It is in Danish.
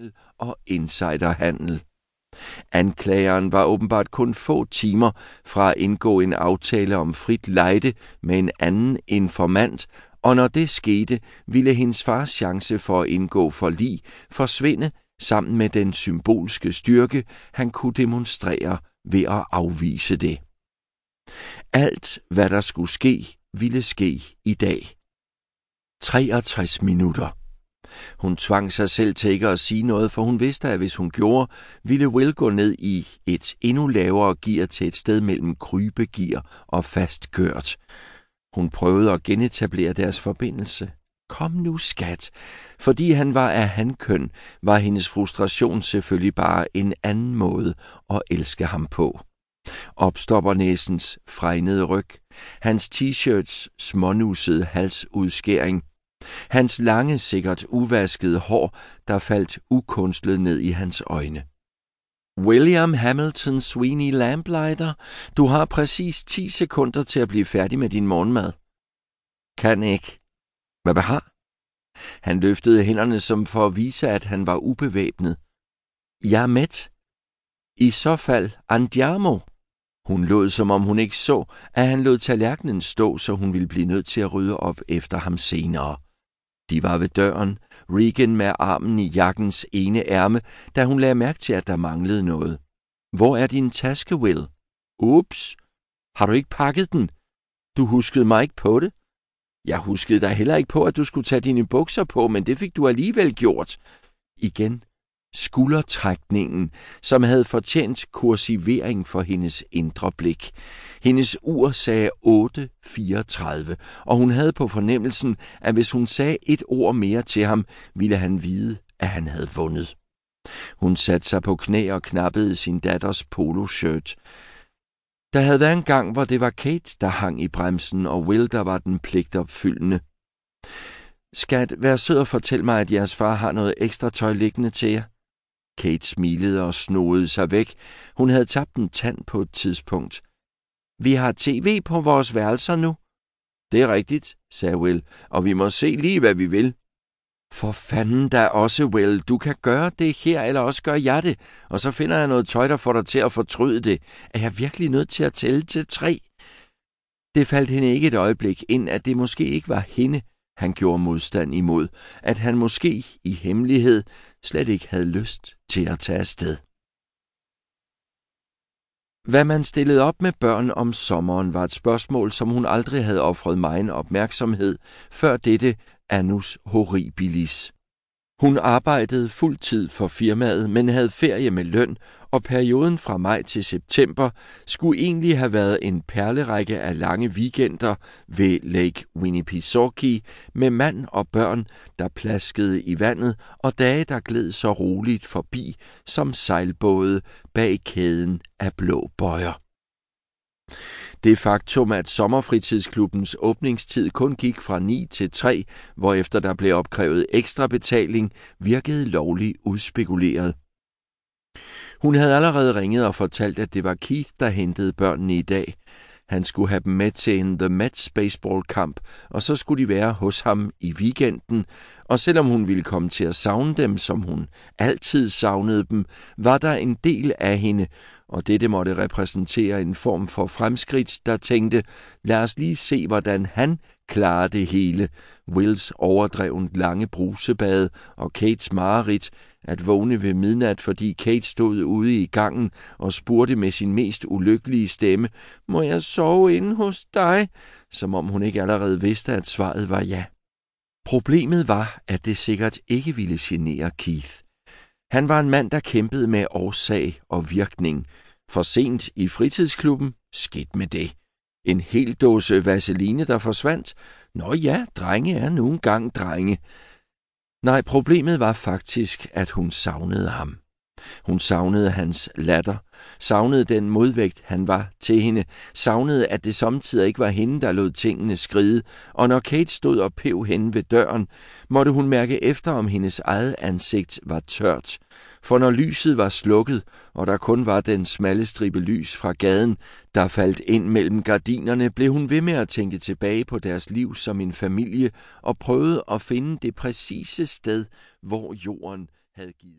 svindel og insiderhandel. Anklageren var åbenbart kun få timer fra at indgå en aftale om frit lejde med en anden informant, og når det skete, ville hendes fars chance for at indgå forlig forsvinde sammen med den symbolske styrke, han kunne demonstrere ved at afvise det. Alt, hvad der skulle ske, ville ske i dag. 63 minutter. Hun tvang sig selv til ikke at sige noget, for hun vidste, at hvis hun gjorde, ville Will gå ned i et endnu lavere gear til et sted mellem krybegear og fastkørt. Hun prøvede at genetablere deres forbindelse. Kom nu, skat. Fordi han var af hankøn, var hendes frustration selvfølgelig bare en anden måde at elske ham på. Opstopper næsens fregnede ryg, hans t-shirts smånussede halsudskæring, hans lange, sikkert uvaskede hår, der faldt ukunstlet ned i hans øjne. William Hamilton Sweeney Lamplighter, du har præcis 10 sekunder til at blive færdig med din morgenmad. Kan ikke. Hvad har? Han løftede hænderne som for at vise, at han var ubevæbnet. Jeg er mæt. I så fald, andiamo. Hun lod, som om hun ikke så, at han lod tallerkenen stå, så hun ville blive nødt til at rydde op efter ham senere. De var ved døren, Regan med armen i jakkens ene ærme, da hun lagde mærke til, at der manglede noget. Hvor er din taske, Will? Ups, har du ikke pakket den? Du huskede mig ikke på det? Jeg huskede dig heller ikke på, at du skulle tage dine bukser på, men det fik du alligevel gjort. Igen skuldertrækningen, som havde fortjent kursivering for hendes indre blik. Hendes ur sagde 8.34, og hun havde på fornemmelsen, at hvis hun sagde et ord mere til ham, ville han vide, at han havde vundet. Hun satte sig på knæ og knappede sin datters poloshirt. Der havde været en gang, hvor det var Kate, der hang i bremsen, og Will, der var den pligtopfyldende. Skat, vær sød og fortæl mig, at jeres far har noget ekstra tøj liggende til jer. Kate smilede og snoede sig væk. Hun havde tabt en tand på et tidspunkt. Vi har tv på vores værelser nu. Det er rigtigt, sagde Will, og vi må se lige, hvad vi vil. For fanden da også, Will. Du kan gøre det her, eller også gør jeg det. Og så finder jeg noget tøj, der får dig til at fortryde det. Er jeg virkelig nødt til at tælle til tre? Det faldt hende ikke et øjeblik ind, at det måske ikke var hende, han gjorde modstand imod. At han måske i hemmelighed slet ikke havde lyst til at tage afsted. Hvad man stillede op med børn om sommeren var et spørgsmål, som hun aldrig havde offret mig opmærksomhed, før dette annus horribilis. Hun arbejdede fuld tid for firmaet, men havde ferie med løn, og perioden fra maj til september skulle egentlig have været en perlerække af lange weekender ved Lake Winnipesaukee med mand og børn, der plaskede i vandet, og dage, der gled så roligt forbi som sejlbåde bag kæden af blå bøjer. Det faktum, at sommerfritidsklubbens åbningstid kun gik fra 9 til 3, hvorefter der blev opkrævet ekstra betaling, virkede lovligt udspekuleret. Hun havde allerede ringet og fortalt, at det var Keith, der hentede børnene i dag. Han skulle have dem med til en The Mets baseballkamp, og så skulle de være hos ham i weekenden, og selvom hun ville komme til at savne dem, som hun altid savnede dem, var der en del af hende, og dette måtte repræsentere en form for fremskridt, der tænkte, lad os lige se, hvordan han klare det hele. Wills overdrevent lange brusebade og Kates mareridt, at vågne ved midnat, fordi Kate stod ude i gangen og spurgte med sin mest ulykkelige stemme, må jeg sove inde hos dig? Som om hun ikke allerede vidste, at svaret var ja. Problemet var, at det sikkert ikke ville genere Keith. Han var en mand, der kæmpede med årsag og virkning. For sent i fritidsklubben, skidt med det. En hel dåse vaseline, der forsvandt. Nå ja, drenge er nogle gang drenge. Nej, problemet var faktisk, at hun savnede ham. Hun savnede hans latter, savnede den modvægt, han var til hende, savnede, at det samtidig ikke var hende, der lod tingene skride, og når Kate stod og pev hende ved døren, måtte hun mærke efter, om hendes eget ansigt var tørt. For når lyset var slukket, og der kun var den smalle stribe lys fra gaden, der faldt ind mellem gardinerne, blev hun ved med at tænke tilbage på deres liv som en familie og prøvede at finde det præcise sted, hvor jorden havde givet